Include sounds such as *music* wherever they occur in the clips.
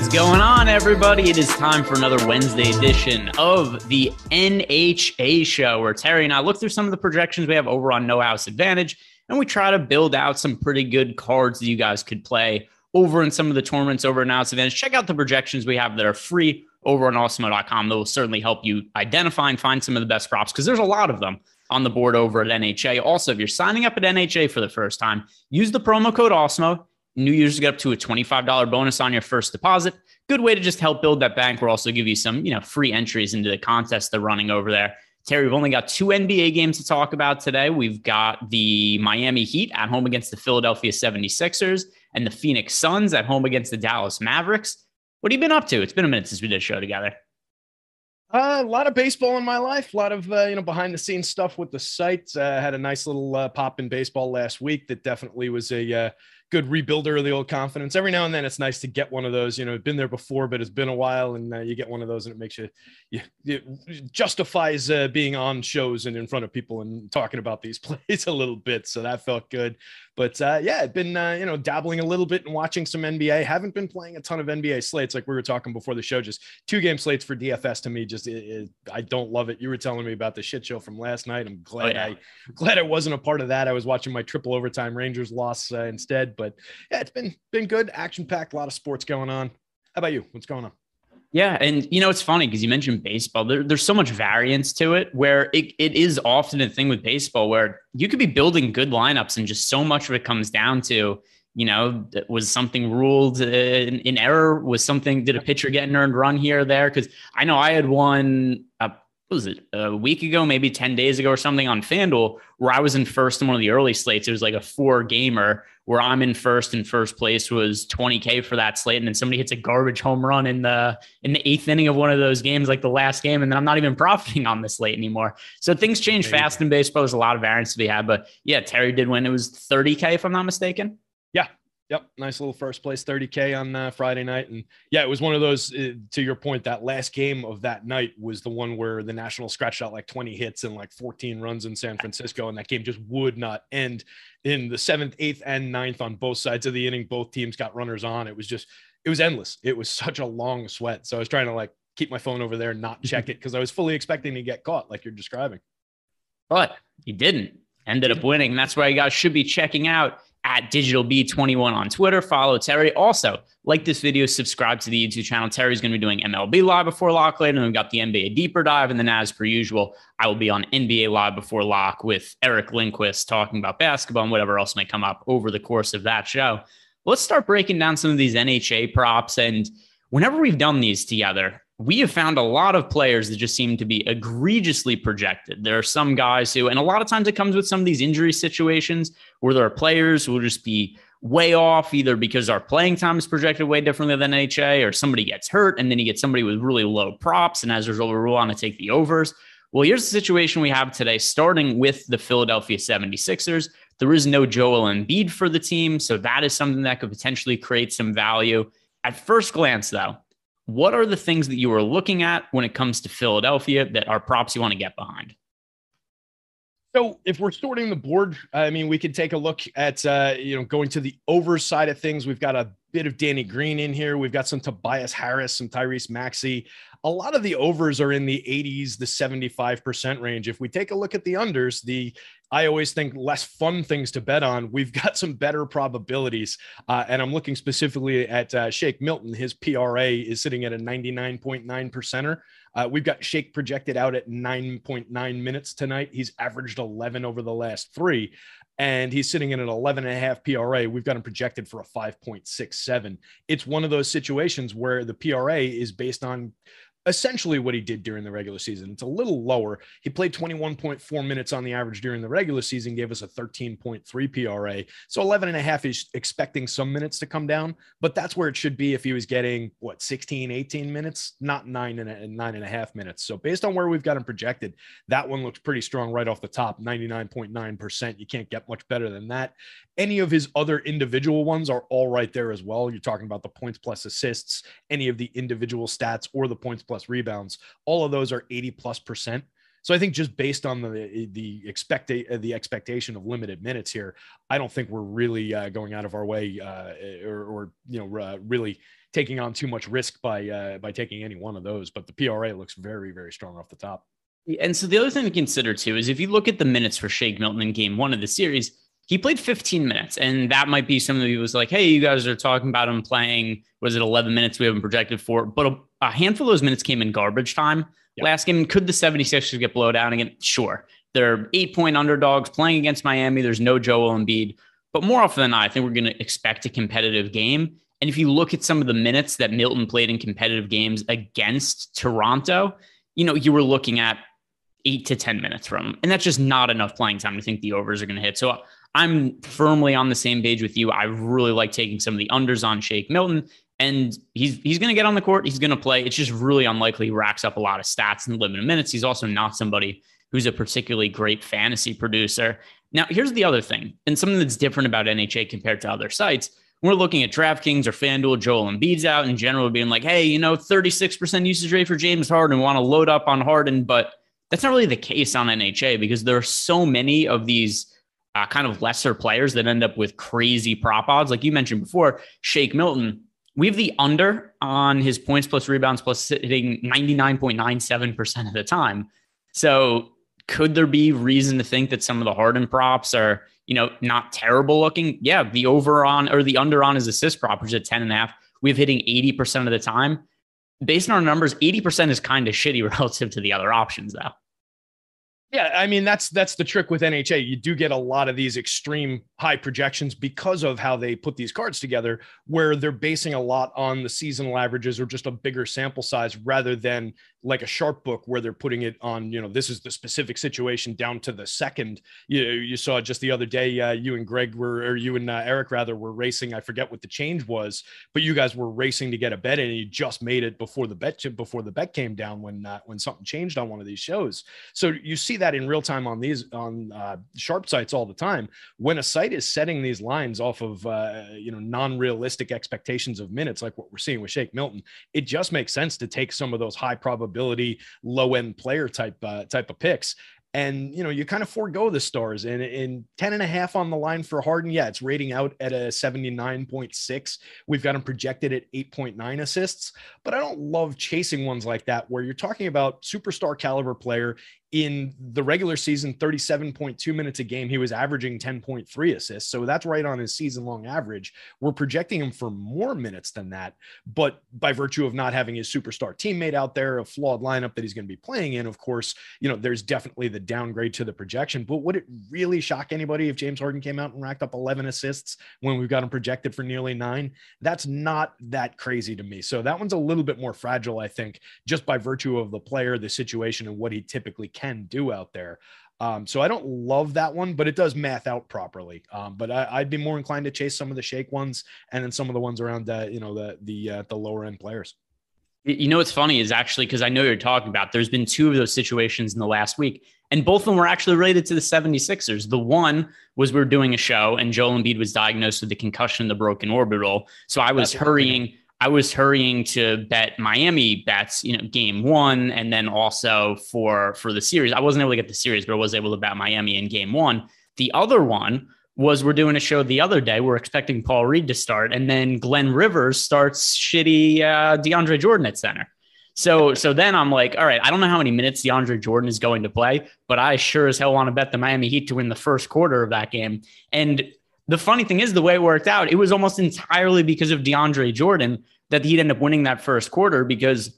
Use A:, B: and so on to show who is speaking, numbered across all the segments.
A: Is going on, everybody? It is time for another Wednesday edition of the NHA show where Terry and I look through some of the projections we have over on No House Advantage and we try to build out some pretty good cards that you guys could play over in some of the tournaments over at No House Advantage. Check out the projections we have that are free over on awesemo.com. That will certainly help you identify and find some of the best props because there's a lot of them on the board over at NHA. Also, if you're signing up at NHA for the first time, use the promo code AWESEMO. New users get up to a $25 bonus on your first deposit. Good way to just help build that bank. We'll also give you some, you know, free entries into the contest they're running over there. Terry, we've only got two NBA games to talk about today. We've got the Miami Heat at home against the Philadelphia 76ers and the Phoenix Suns at home against the Dallas Mavericks. What have you been up to? It's been a minute since we did a show together.
B: Uh, a lot of baseball in my life, a lot of uh, you know behind the scenes stuff with the site. Uh, had a nice little uh, pop in baseball last week that definitely was a uh, good rebuilder of the old confidence. Every now and then, it's nice to get one of those. You know, been there before, but it's been a while, and uh, you get one of those, and it makes you, you it justifies uh, being on shows and in front of people and talking about these *laughs* plays a little bit. So that felt good. But uh, yeah, I've been uh, you know dabbling a little bit and watching some NBA. Haven't been playing a ton of NBA slates like we were talking before the show. Just two game slates for DFS to me. Just it, it, I don't love it. You were telling me about the shit show from last night. I'm glad oh, yeah. I glad I wasn't a part of that. I was watching my triple overtime Rangers loss uh, instead. But yeah, it's been been good, action packed, a lot of sports going on. How about you? What's going on?
A: Yeah. And, you know, it's funny because you mentioned baseball. There, there's so much variance to it where it, it is often a thing with baseball where you could be building good lineups and just so much of it comes down to, you know, was something ruled in, in error? Was something, did a pitcher get an earned run here or there? Because I know I had one, uh, was it a week ago, maybe 10 days ago or something on FanDuel where I was in first in one of the early slates. It was like a four gamer where I'm in first and first place was 20k for that slate, and then somebody hits a garbage home run in the in the eighth inning of one of those games, like the last game, and then I'm not even *laughs* profiting on the slate anymore. So things change fast in baseball. There's a lot of variance to be had, but yeah, Terry did win. It was 30k if I'm not mistaken.
B: Yeah, Yep, nice little first place 30k on uh, Friday night, and yeah, it was one of those. Uh, to your point, that last game of that night was the one where the Nationals scratched out like 20 hits and like 14 runs in San Francisco, and that game just would not end. In the seventh, eighth, and ninth on both sides of the inning, both teams got runners on. It was just, it was endless. It was *laughs* such a long sweat. So I was trying to like keep my phone over there and not *laughs* check it because I was fully expecting to get caught, like you're describing.
A: But he didn't. Ended up winning. That's why you guys should be checking out at Digital B21 on Twitter. Follow Terry. Also, like this video, subscribe to the YouTube channel. Terry's going to be doing MLB Live before lock later. And we've got the NBA deeper dive. And then, as per usual, I will be on NBA Live before lock with Eric Lindquist talking about basketball and whatever else may come up over the course of that show. Let's start breaking down some of these NHA props. And whenever we've done these together, we have found a lot of players that just seem to be egregiously projected. There are some guys who, and a lot of times it comes with some of these injury situations where there are players who will just be way off, either because our playing time is projected way differently than NHA, or somebody gets hurt and then you get somebody with really low props, and as a result, we want to take the overs. Well, here's the situation we have today, starting with the Philadelphia 76ers. There is no Joel Embiid for the team, so that is something that could potentially create some value. At first glance, though, what are the things that you are looking at when it comes to Philadelphia that are props you want to get behind?
B: So if we're sorting the board, I mean, we could take a look at, uh, you know, going to the over side of things. We've got a bit of Danny Green in here. We've got some Tobias Harris, some Tyrese Maxey. A lot of the overs are in the 80s, the 75% range. If we take a look at the unders, the I always think less fun things to bet on. We've got some better probabilities. Uh, and I'm looking specifically at uh, Shake Milton. His PRA is sitting at a 99.9 percenter. Uh, we've got Shake projected out at 9.9 minutes tonight. He's averaged 11 over the last three, and he's sitting in an 11 and a half PRA. We've got him projected for a 5.67. It's one of those situations where the PRA is based on essentially what he did during the regular season. It's a little lower. He played 21.4 minutes on the average during the regular season, gave us a 13.3 PRA. So 11 and a half is expecting some minutes to come down, but that's where it should be if he was getting what 16, 18 minutes, not nine and a, nine and a half minutes. So based on where we've got him projected, that one looks pretty strong right off the top, 99.9%. You can't get much better than that. Any of his other individual ones are all right there as well. You're talking about the points plus assists, any of the individual stats or the points plus rebounds. All of those are 80 plus percent. So I think just based on the the expect the expectation of limited minutes here, I don't think we're really uh, going out of our way uh, or, or, you know uh, really taking on too much risk by uh, by taking any one of those. But the PRA looks very very strong off the top.
A: And so the other thing to consider too is if you look at the minutes for Shake Milton in game one of the series, he played 15 minutes. And that might be some of the people's like, hey, you guys are talking about him playing, was it 11 minutes we haven't projected for? But a, a handful of those minutes came in garbage time. Yep. Last game, could the 76ers get blown out again? Sure. They're eight point underdogs playing against Miami. There's no Joel Embiid. But more often than not, I think we're going to expect a competitive game. And if you look at some of the minutes that Milton played in competitive games against Toronto, you know, you were looking at eight to 10 minutes from him. And that's just not enough playing time to think the overs are going to hit. So I'm firmly on the same page with you. I really like taking some of the unders on Shake Milton. And he's he's going to get on the court. He's going to play. It's just really unlikely he racks up a lot of stats in limited minutes. He's also not somebody who's a particularly great fantasy producer. Now, here's the other thing, and something that's different about NHA compared to other sites. We're looking at DraftKings or FanDuel, Joel Embiid's out in general, being like, hey, you know, 36% usage rate for James Harden, want to load up on Harden. But that's not really the case on NHA because there are so many of these uh, kind of lesser players that end up with crazy prop odds. Like you mentioned before, Shake Milton, we have the under on his points plus rebounds plus hitting 99.97% of the time. So could there be reason to think that some of the Harden props are, you know, not terrible looking? Yeah, the over on or the under on his assist prop is at 10 and a half. We have hitting 80% of the time. Based on our numbers, 80% is kind of shitty *laughs* relative to the other options, though.
B: Yeah, I mean that's that's the trick with NHA. You do get a lot of these extreme high projections because of how they put these cards together, where they're basing a lot on the seasonal averages or just a bigger sample size rather than like a sharp book where they're putting it on you know this is the specific situation down to the second. You you saw just the other day uh, you and greg were or you and uh, eric rather were racing. I forget what the change was but you guys were racing to get a bet and you just made it before the bet before the bet came down when uh, when something changed on one of these shows. So you see that in real time on these on uh, sharp sites all the time. When a site is setting these lines off of uh, you know non-realistic expectations of minutes like what we're seeing with shake milton it just makes sense to take some of those high probability probability low end player type uh, type of picks. And you know you kind of forego the stars. And in 10 and a half on the line for harden yeah it's rating out at a 79.6 we've got him projected at 8.9 assists. But i don't love chasing ones like that where you're talking about superstar caliber player in the regular season 37.2 minutes a game he was averaging 10.3 assists. So that's right on his season long average. We're projecting him for more minutes than that but by virtue of not having his superstar teammate out there a flawed lineup that he's going to be playing in of course you know there's definitely the downgrade to the projection. But would it really shock anybody if James Harden came out and racked up 11 assists when we've got him projected for nearly 9 that's not that crazy to me. So that one's a little bit more fragile I think just by virtue of the player the situation and what he typically can do out there. Um, so I don't love that one, but it does math out properly. Um, but I, would be more inclined to chase some of the shake ones and then some of the ones around the, you know, the the uh, the lower end players.
A: You know what's funny is actually because I know you're talking about. There's been two of those situations in the last week, and both of them were actually related to the 76ers. The one was we are doing a show, and Joel Embiid was diagnosed with the concussion, the broken orbital. So I was That's hurrying. I was hurrying to bet Miami bets, you know, game one, and then also for for the series. I wasn't able to get the series, but I was able to bet Miami in game one. The other one was we're doing a show the other day. We're expecting Paul Reed to start, and then Glenn Rivers starts shitty uh, DeAndre Jordan at center. So so then I'm like, all right, I don't know how many minutes DeAndre Jordan is going to play, but I sure as hell want to bet the Miami Heat to win the first quarter of that game. And the funny thing is, the way it worked out, it was almost entirely because of DeAndre Jordan that he'd end up winning that first quarter because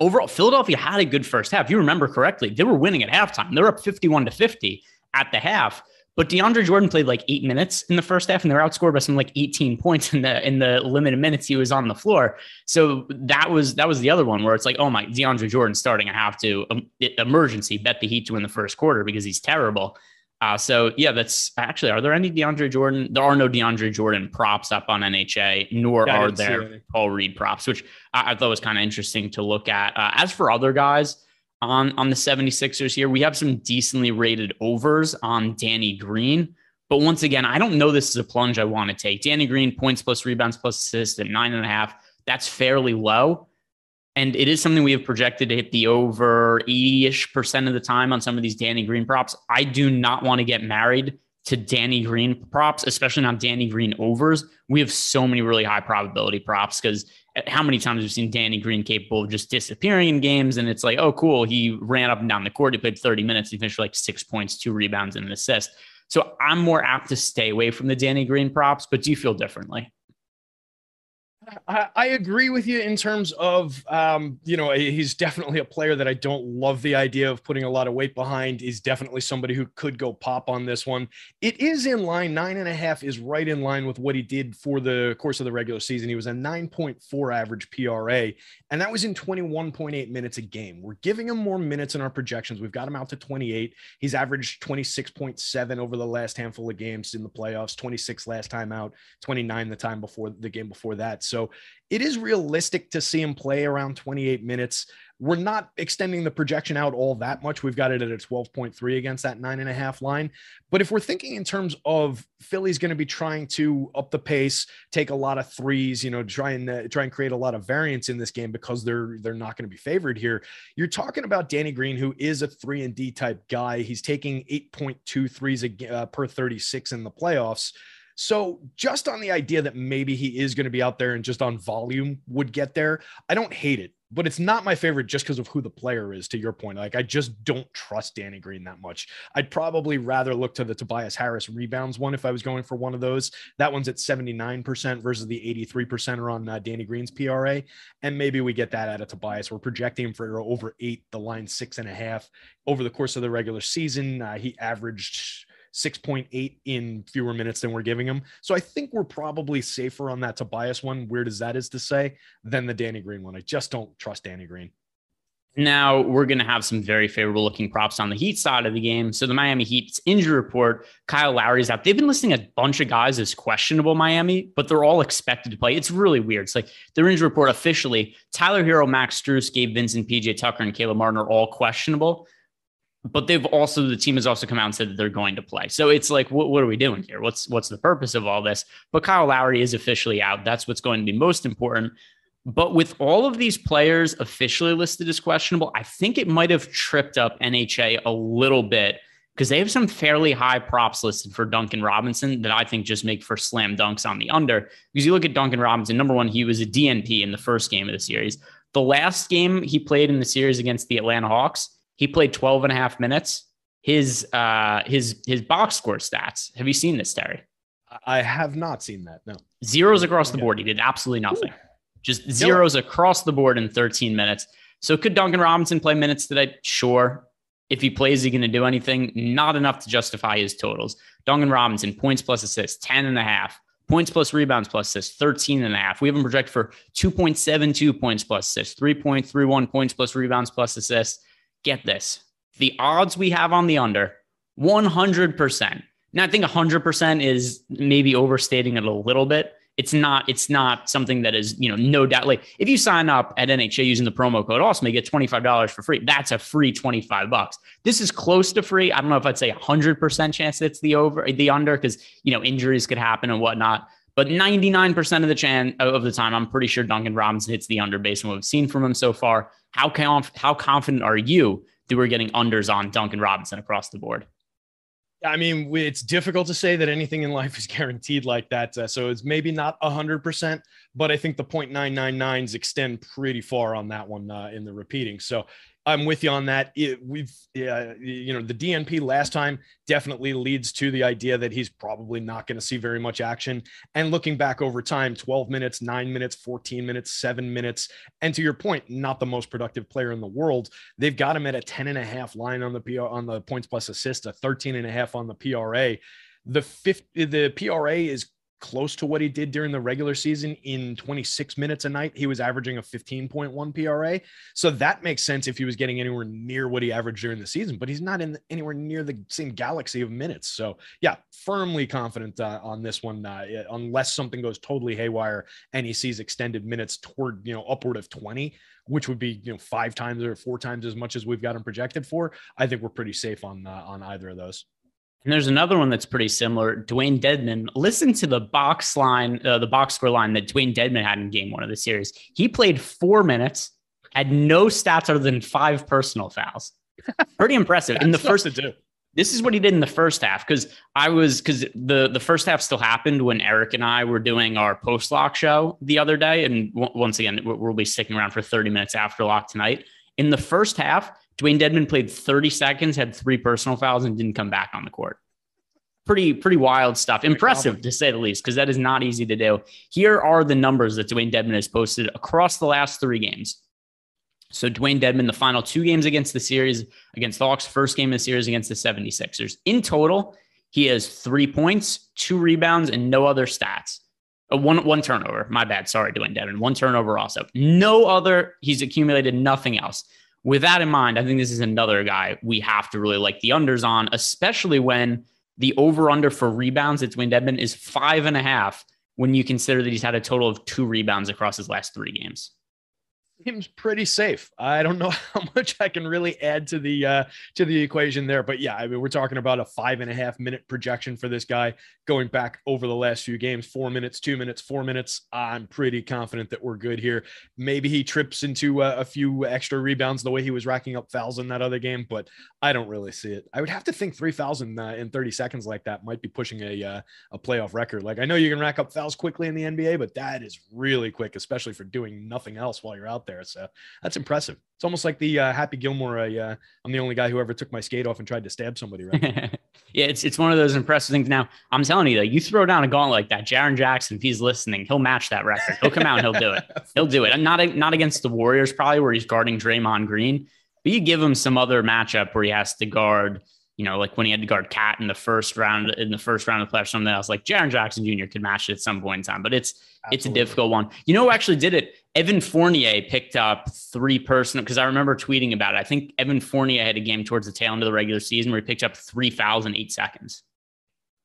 A: overall, Philadelphia had a good first half. If you remember correctly, they were winning at halftime. They were up 51 to 50 at the half. But DeAndre Jordan played like eight minutes in the first half, and they were outscored by some like 18 points in the in the limited minutes he was on the floor. So that was that was the other one where it's like, oh my, DeAndre Jordan starting. I have to um, emergency bet the Heat to win the first quarter because he's terrible. Uh, so yeah, that's actually. Are there any DeAndre Jordan? There are no DeAndre Jordan props up on NHA, nor yeah, are there Paul Reed props, which I, I thought was kind of interesting to look at. Uh, as for other guys on on the 76ers here, we have some decently rated overs on Danny Green. But once again, I don't know this is a plunge I want to take. Danny Green points plus rebounds plus assists at nine and a half. That's fairly low. And it is something we have projected to hit the over 80 ish percent of the time on some of these Danny Green props. I do not want to get married to Danny Green props, especially not Danny Green overs, we have so many really high probability props because how many times have we've seen Danny Green capable of just disappearing in games and it's like, oh, cool. He ran up and down the court. He played 30 minutes. He finished like six points, two rebounds, and an assist. So I'm more apt to stay away from the Danny Green props, but do you feel differently?
B: I, I, agree with you in terms of, um, you know, he's definitely a player that I don't love the idea of putting a lot of weight behind. He's definitely somebody who could go pop on this one. It is in line. Nine and a half is right in line with what he did for the course of the regular season. He was a 9.4 average PRA, and that was in 21.8 minutes a game. We're giving him more minutes in our projections. We've got him out to 28. He's averaged 26.7 over the last handful of games in the playoffs, 26 last time out, 29 the time before the game before that. So it is realistic to see him play around 28 minutes. We're not extending the projection out all that much. We've got it at a 12.3 against that nine and a half line. But if we're thinking in terms of Philly's going to be trying to up the pace, take a lot of threes, you know, try and uh, try and create a lot of variance in this game because they're they're not going to be favored here. You're talking about Danny Green, who is a three and D type guy. He's taking 8.2 threes a, uh, per 36 in the playoffs. So, just on the idea that maybe he is going to be out there and just on volume would get there, I don't hate it, but it's not my favorite just because of who the player is, to your point. Like, I just don't trust Danny Green that much. I'd probably rather look to the Tobias Harris rebounds one if I was going for one of those. That one's at 79% versus the 83% are on uh, Danny Green's PRA. And maybe we get that out of Tobias. We're projecting him for over eight, the line six and a half over the course of the regular season. Uh, he averaged 6.8 in fewer minutes than we're giving him. So I think we're probably safer on that Tobias one, weird as that is to say, than the Danny Green one. I just don't trust Danny Green.
A: Now we're going to have some very favorable looking props on the Heat side of the game. So the Miami Heat's injury report, Kyle Lowry's out. They've been listing a bunch of guys as questionable Miami, but they're all expected to play. It's really weird. It's like their injury report officially, Tyler Herro, Max Strus, Gabe Vincent, PJ Tucker, and Caleb Martin are all questionable but they've also the team has also come out and said that they're going to play. So it's like, what, what are we doing here? What's what's the purpose of all this? But Kyle Lowry is officially out. That's what's going to be most important. But with all of these players officially listed as questionable, I think it might have tripped up NHA a little bit because they have some fairly high props listed for Duncan Robinson that I think just make for slam dunks on the under. Because you look at Duncan Robinson, number one, he was a DNP in the first game of the series. The last game he played in the series against the Atlanta Hawks, he played 12 and a half minutes. His uh his his box score stats. Have you seen this, Terry?
B: I have not seen that. No.
A: Zeros across the board. He did absolutely nothing. Ooh. Just zeros across the board in 13 minutes. So could Duncan Robinson play minutes today? Sure. If he plays, is he going to do anything? Not enough to justify his totals. Duncan Robinson, points plus assists, 10 and a half. Points plus rebounds plus assists, 13 and a half. We have him projected for 2.72 points plus assists, 3.31 points plus rebounds plus assists get this the odds we have on the under 100%. Now, I think 100% is maybe overstating it a little bit. It's not, it's not something that is, you know, no doubt. Like if you sign up at NHA using the promo code Awesemo you get $25 for free. That's a free 25 bucks. This is close to free. I don't know if I'd say 100% chance it's the over, the under, because, you know, injuries could happen and whatnot. But 99% of the chance of the time, I'm pretty sure Duncan Robinson hits the under based on what we've seen from him so far. How conf- how confident are you that we're getting unders on Duncan Robinson across the board?
B: I mean, it's difficult to say that anything in life is *laughs* guaranteed like that. Uh, so it's maybe not 100%, but I think the 0.999s extend pretty far on that one uh, in the repeating. So I'm with you on that. It, we've, uh, you know, the DNP last time definitely leads to the idea that he's probably not going to see very much action. And looking back over time, 12 minutes, nine minutes, 14 minutes, seven minutes. And to your point, not the most productive player in the world. They've got him at a 10 and a half line on the PR, on the points plus assist, a 13 and a half on the PRA. The fifth, the PRA is close to what he did during the regular season in 26 minutes a night. He was averaging a 15.1 PRA. So that makes sense if he was getting anywhere near what he averaged during the season, but he's not in anywhere near the same galaxy of minutes. So yeah, firmly confident uh, on this one, uh, unless something goes totally haywire and he sees extended minutes toward, you know, upward of 20, which would be, you know, five times or four times as much as we've got him projected for. I think we're pretty safe on, uh, on either of those.
A: And there's another one that's pretty similar. Dewayne Dedmon. Listen to the box line, uh, the box score line that Dewayne Dedmon had in game one of the series. He played four minutes, had no stats other than five personal fouls. *laughs* Pretty impressive. in the first, this is what he did in the first half because I was because the the first half still happened when Eric and I were doing our post lock show the other day, and w- once again we'll be sticking around for 30 minutes after lock tonight. In the first half, Dewayne Dedmon played 30 seconds, had three personal fouls, and didn't come back on the court. Pretty pretty wild stuff. Impressive to say the least, because that is not easy to do. Here are the numbers that Dewayne Dedmon has posted across the last three games. So Dewayne Dedmon, the final two games against the series, against the Hawks, first game of the series against the 76ers. In total, he has three points, two rebounds, and no other stats. Uh, one one turnover. My bad. Sorry, Dewayne Dedmon. One turnover also. No other. He's accumulated nothing else. With that in mind, I think this is another guy we have to really like the unders on, especially when the over under for rebounds at Dewayne Dedmon is five and a half when you consider that he's had a total of two rebounds across his last three games
B: seems pretty safe. I don't know *laughs* how much I can really add to the uh, to the equation there, but yeah, I mean we're talking about a five and a half minute projection for this guy going back over the last few games, four minutes, two minutes, four minutes. I'm pretty confident that we're good here. Maybe he trips into a, a few extra rebounds the way he was racking up fouls in that other game, but I don't really see it. I would have to think three fouls in, uh, in 30 seconds like that might be pushing a uh, a playoff record. Like I know you can rack up fouls quickly in the NBA, but that is really quick, especially for doing nothing else while you're out there there. So that's impressive. It's almost like the uh, Happy Gilmore. I, uh, I'm the only guy who ever took my skate off and tried to stab somebody. Right? *laughs*
A: yeah, it's it's one of those impressive things. Now I'm telling you, though, you throw down a gauntlet like that, Jaren Jackson, if he's listening, he'll match that record. He'll come out and he'll do it. *laughs* He'll do it. And not not against the Warriors, probably where he's guarding Draymond Green, but you give him some other matchup where he has to guard you know, like when he had to guard KAT in the first round, in the first round of the playoffs, something else like Jaren Jackson Jr. could match it at some point in time, but it's Absolutely. it's a difficult one. You know who actually did it? Evan Fournier picked up three personal because I remember tweeting about it. I think Evan Fournier had a game towards the tail end of the regular season where he picked up three fouls in eight seconds.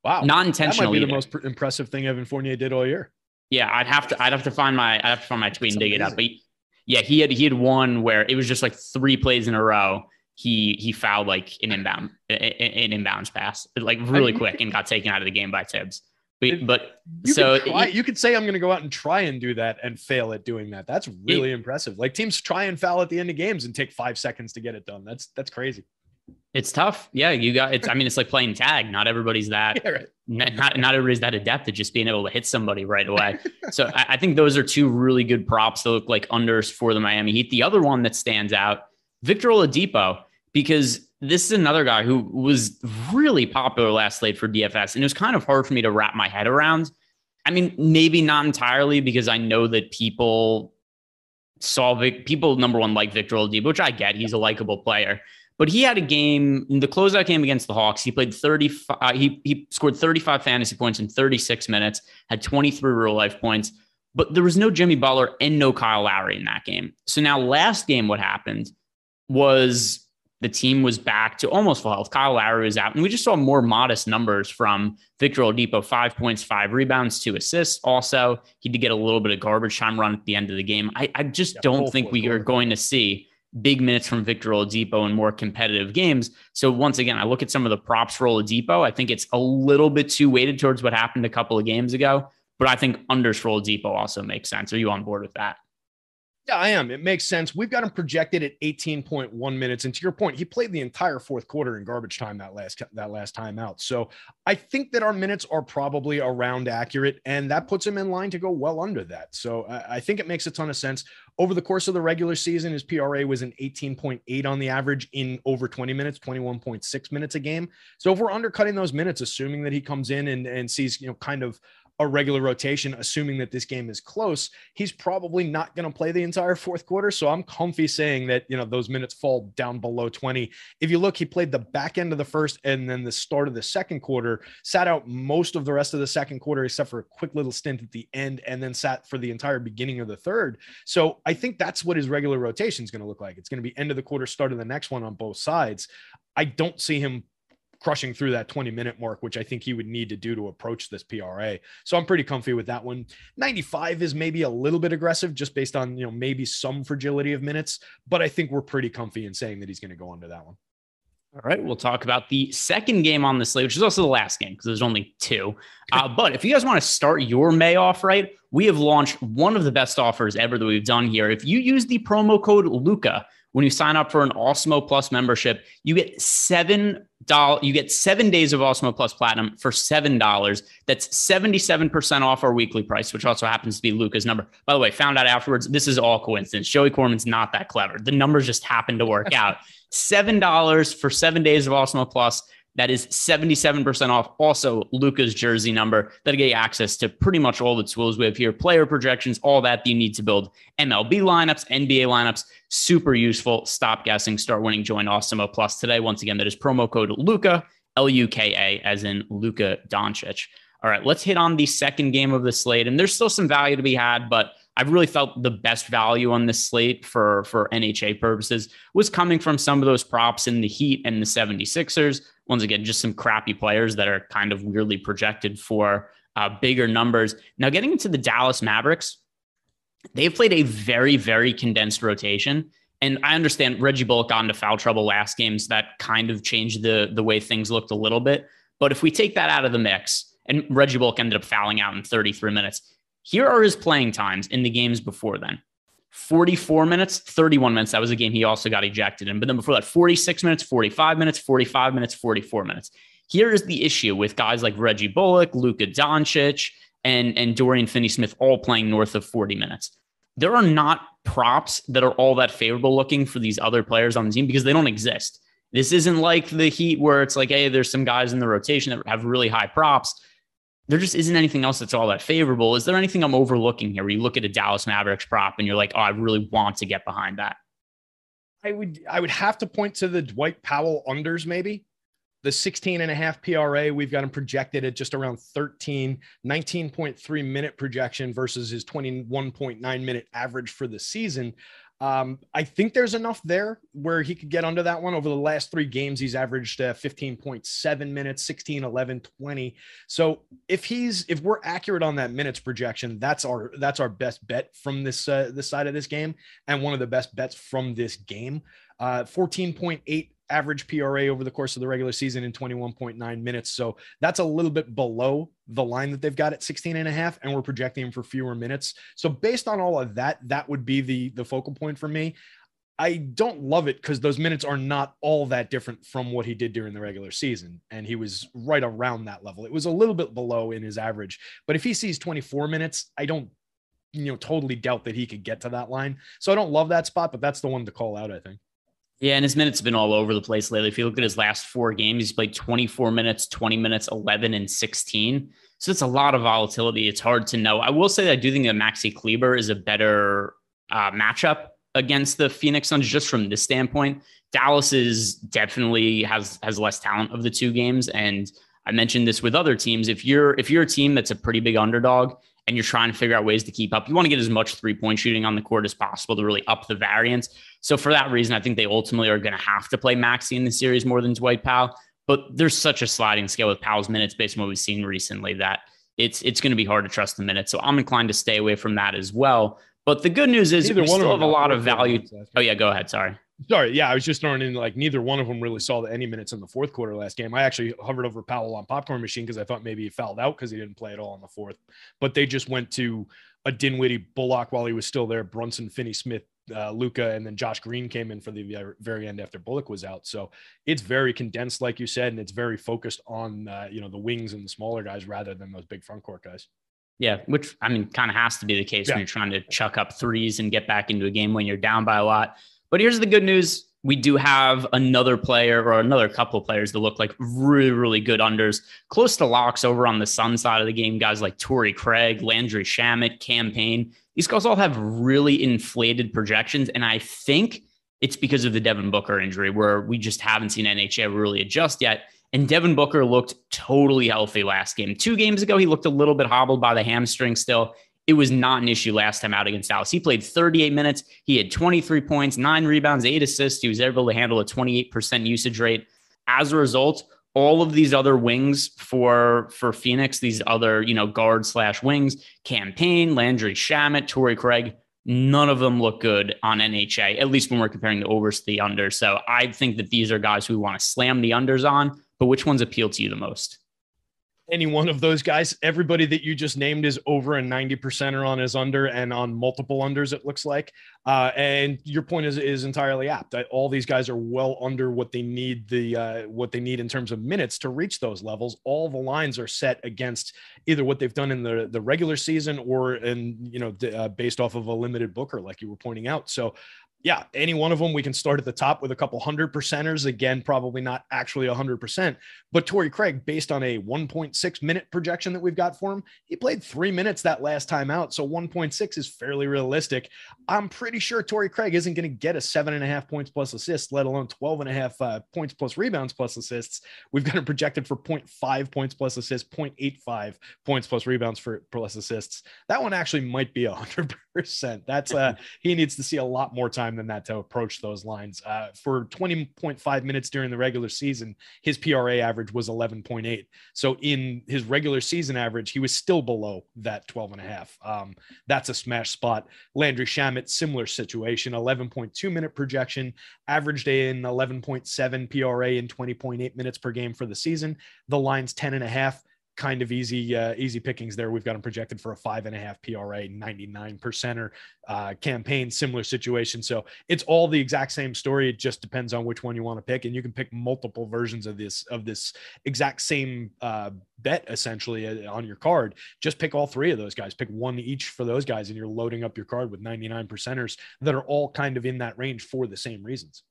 B: Wow,
A: not intentional.
B: That might
A: be
B: either. the most impressive thing Evan Fournier did all year.
A: Yeah, I'd have to. I'd have to find my. I'd have to find my tweet That's and dig amazing. it up. But yeah, he had he had one where it was just like three plays in a row he he fouled like an inbound an inbounds pass like really quick and got taken out of the game by Thibs. But, but
B: you
A: so
B: try, you could say I'm going to go out and try and do that and fail at doing that. That's really it, impressive. Like teams try and foul at the end of games and take five seconds to get it done. That's that's crazy.
A: It's tough. Yeah, you got it's. I mean, it's like playing tag. Not everybody's that. *laughs* Yeah, right. Not not everybody's that adept at just being able to hit somebody right away. *laughs* so I, I think those are two really good props that look like unders for the Miami Heat. The other one that stands out, Victor Oladipo because this is another guy who was really popular last late for DFS. And it was kind of hard for me to wrap my head around. I mean, maybe not entirely because I know that people saw Vic, people, number one, like Victor Oladipo, which I get. He's a likable player. But he had a game in the closeout game against the Hawks. He played 35, uh, he, he scored 35 fantasy points in 36 minutes, had 23 real life points. But there was no Jimmy Butler and no Kyle Lowry in that game. So now, last game, what happened was the team was back to almost full health. Kyle Lowry was out, and we just saw more modest numbers from Victor Oladipo: five points, five rebounds, two assists. Also, he did get a little bit of garbage time run at the end of the game. I, I just yeah, don't think we are going to see big minutes from Victor Oladipo in more competitive games. So once again, I look at some of the props for Oladipo. I think it's a little bit too weighted towards what happened a couple of games ago, but I think unders for Oladipo also makes sense. Are you on board with that?
B: Yeah, I am. It makes sense. We've got him projected at 18.1 minutes. And to your point, he played the entire fourth quarter in garbage time that last that last time out. So I think that our minutes are probably around accurate, and that puts him in line to go well under that. So I, I think it makes a ton of sense. Over the course of the regular season, his PRA was an 18.8 on the average in over 20 minutes, 21.6 minutes a game. So if we're undercutting those minutes, assuming that he comes in and, and sees, you know, kind of a regular rotation, assuming that this game is close, he's probably not going to play the entire fourth quarter. So I'm comfy saying that, you know, those minutes fall down below 20. If you look, he played the back end of the first and then the start of the second quarter, sat out most of the rest of the second quarter, except for a quick little stint at the end, and then sat for the entire beginning of the third. So I think that's what his regular rotation is going to look like. It's going to be end of the quarter, start of the next one on both sides. I don't see him crushing through that 20 minute mark, which I think he would need to do to approach this PRA. So I'm pretty comfy with that one. 95 is maybe a little bit aggressive just based on, you know, maybe some fragility of minutes, but I think we're pretty comfy in saying that he's going to go under that one.
A: All right, we'll talk about the second game on the slate, which is also the last game because there's only two. *laughs* Uh, but if you guys want to start your May off right, we have launched one of the best offers ever that we've done here. If you use the promo code Luka, when you sign up for an Awesemo Plus membership, you get seven dollars. You get seven days of Awesemo Plus Platinum for seven dollars. That's seventy-seven percent off our weekly price, which also happens to be Luka's number. By the way, found out afterwards. This is all coincidence. Joey Corman's not that clever. The numbers just happen to work *laughs* out. Seven dollars for seven days of Awesemo Plus. That is 77% off. Also, Luka's jersey number that'll get you access to pretty much all the tools we have here, player projections, all that you need to build MLB lineups, NBA lineups. Super useful. Stop guessing, start winning. Join Awesemo Plus today. Once again, that is promo code Luka, L U K A, as in Luca Doncic. All right, let's hit on the second game of the slate. And there's still some value to be had, but I've really felt the best value on this slate for, for NHA purposes was coming from some of those props in the Heat and the 76ers once again, just some crappy players that are kind of weirdly projected for uh, bigger numbers. Now, getting into the Dallas Mavericks, they've played a very, very condensed rotation. And I understand Reggie Bullock got into foul trouble last game, so that kind of changed the, the way things looked a little bit. But if we take that out of the mix, and Reggie Bullock ended up fouling out in 33 minutes, here are his playing times in the games before then. 44 minutes, 31 minutes. That was a game he also got ejected in. But then before that, 46 minutes, 45 minutes, 45 minutes, 44 minutes. Here is the issue with guys like Reggie Bullock, Luka Doncic, and, and Dorian Finney Smith all playing north of 40 minutes. There are not props that are all that favorable looking for these other players on the team because they don't exist. This isn't like the Heat where it's like, hey, there's some guys in the rotation that have really high props there just isn't anything else that's all that favorable. Is there anything I'm overlooking here where you look at a Dallas Mavericks prop and you're like, oh, I really want to get behind that?
B: I would I would have to point to the Dwight Powell unders, maybe. The 16 and a half PRA, we've got him projected at just around 13, 19.3 minute projection versus his 21.9 minute average for the season. Um, I think there's enough there where he could get under that one. Over the last three games, he's averaged uh, 15.7 minutes, 16, 11, 20. So if he's if we're accurate on that minutes projection, that's our that's our best bet from this uh, this side of this game, and one of the best bets from this game. Uh, 14.8 average PRA over the course of the regular season in 21.9 minutes. So that's a little bit below the line that they've got at 16 and a half, and we're projecting him for fewer minutes. So based on all of that, that would be the the focal point for me. I don't love it because those minutes are not all that different from what he did during the regular season. And he was right around that level. It was a little bit below in his average. But if he sees 24 minutes, I don't, you know, totally doubt that he could get to that line. So I don't love that spot, but that's the one to call out, I think.
A: Yeah, and his minutes have been all over the place lately. If you look at his last four games, he's played 24 minutes, 20 minutes, 11, and 16. So it's a lot of volatility. It's hard to know. I will say that I do think that Maxi Kleber is a better uh, matchup against the Phoenix Suns just from this standpoint. Dallas is definitely has has less talent of the two games, and I mentioned this with other teams. If you're if you're a team that's a pretty big underdog and you're trying to figure out ways to keep up, you want to get as much three point shooting on the court as possible to really up the variance. So for that reason, I think they ultimately are going to have to play Maxi in the series more than Dwight Powell. But there's such a sliding scale with Powell's minutes based on what we've seen recently that it's it's going to be hard to trust the minutes. So I'm inclined to stay away from that as well. But the good news is Either we still have a lot of value. Oh yeah, go ahead. Sorry.
B: Sorry, yeah, I was just throwing in like neither one of them really saw the any minutes in the fourth quarter last game. I actually hovered over Powell on popcorn machine because I thought maybe he fouled out because he didn't play at all in the fourth. But they just went to a Dinwiddie Bullock while he was still there, Brunson, Finney Smith, uh, Luka, and then Josh Green came in for the very end after Bullock was out. So it's very condensed, like you said, and it's very focused on uh, you know the wings and the smaller guys rather than those big front court guys.
A: Yeah, which I mean, kind of has to be the case yeah. when you're trying to chuck up threes and get back into a game when you're down by a lot. But here's the good news. We do have another player or another couple of players that look like really, really good unders. Close to locks over on the Sun side of the game. Guys like Torrey Craig, Landry Shamet, Cam Payne. These guys all have really inflated projections. And I think it's because of the Devin Booker injury, where we just haven't seen NHA really adjust yet. And Devin Booker looked totally healthy last game. Two games ago, he looked a little bit hobbled by the hamstring still. It was not an issue last time out against Dallas. He played 38 minutes. He had 23 points, nine rebounds, eight assists. He was able to handle a 28% usage rate. As a result, all of these other wings for for Phoenix, these other you know guard slash wings, Cam Payne Landry Shamet, Torrey Craig, none of them look good on NHA. At least when we're comparing the overs to the unders. So I think that these are guys who want to slam the unders on. But which ones appeal to you the most?
B: Any one of those guys. Everybody that you just named is over a 90% or on his under and on multiple unders, it looks like. Uh, and your point is, is entirely apt. All these guys are well under what they need the uh, what they need in terms of minutes to reach those levels. All the lines are set against either what they've done in the, the regular season or in, you know, uh, based off of a limited booker, like you were pointing out. So yeah, any one of them, we can start at the top with a couple hundred percenters. Again, probably not actually a hundred percent, but Torrey Craig, based on a 1.6 minute projection that we've got for him, he played three minutes that last time out. So 1.6 is fairly realistic. I'm pretty sure Torrey Craig isn't going to get a seven and a half points plus assists, let alone 12 and a half uh, points plus rebounds plus assists. We've got him projected for 0.5 points plus assists, 0.85 points plus rebounds for plus assists. That one actually might be a hundred percent. That's uh, *laughs* he needs to see a lot more time than that to approach those lines. Uh, for 20.5 minutes during the regular season, his PRA average was 11.8. So in his regular season average, he was still below that 12 and a half. Um, that's a smash spot. Landry Shamet, similar situation, 11.2 minute projection, averaged in 11.7 PRA in 20.8 minutes per game for the season. The line's 10 and a half kind of easy uh, easy pickings there. We've got him projected for a five and a half PRA, 99 percenter uh, Cam Payne, similar situation. So it's all the exact same story. It just depends on which one you want to pick, and you can pick multiple versions of this of this exact same uh, bet essentially uh, on your card. Just pick all three of those guys. Pick one each for those guys, and you're loading up your card with 99 percenters that are all kind of in that range for the same reasons.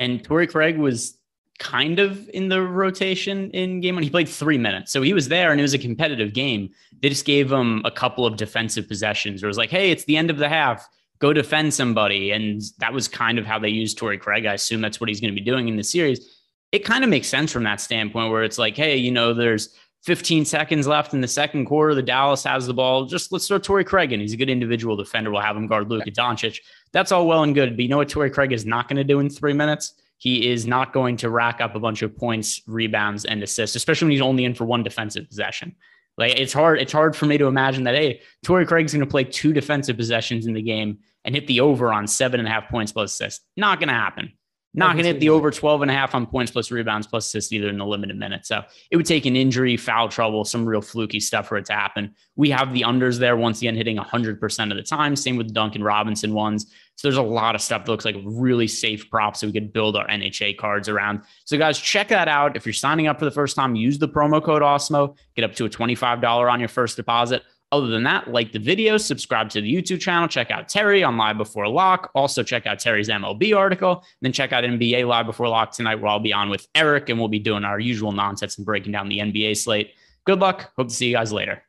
A: And Torrey Craig was kind of in the rotation in game one. He played three minutes. So he was there and it was a competitive game. They just gave him a couple of defensive possessions. It was like, hey, it's the end of the half. Go defend somebody. And that was kind of how they used Torrey Craig. I assume that's what he's going to be doing in the series. It kind of makes sense from that standpoint where it's like, hey, you know, there's 15 seconds left in the second quarter. The Dallas has the ball. Just let's throw Torrey Craig in. He's a good individual defender. We'll have him guard Luka Doncic. That's all well and good. But you know what Torrey Craig is not going to do in three minutes? He is not going to rack up a bunch of points, rebounds, and assists, especially when he's only in for one defensive possession. Like it's hard, it's hard for me to imagine that, hey, Torrey Craig's going to play two defensive possessions in the game and hit the over on seven and a half points plus assists. Not going to happen. Not going to hit the over 12 and a half on points plus rebounds plus assists either in the limited minutes. So it would take an injury, foul trouble, some real fluky stuff for it to happen. We have the unders there once again hitting 100% of the time. Same with the Duncan Robinson ones. So there's a lot of stuff that looks like really safe props that we could build our NHA cards around. So guys, check that out. If you're signing up for the first time, use the promo code AWESEMO, get up to a $25 on your first deposit. Other than that, like the video, subscribe to the YouTube channel, check out Terry on Live Before Lock. Also, check out Terry's MLB article. Then check out NBA Live Before Lock tonight, where I'll be on with Eric and we'll be doing our usual nonsense and breaking down the NBA slate. Good luck. Hope to see you guys later.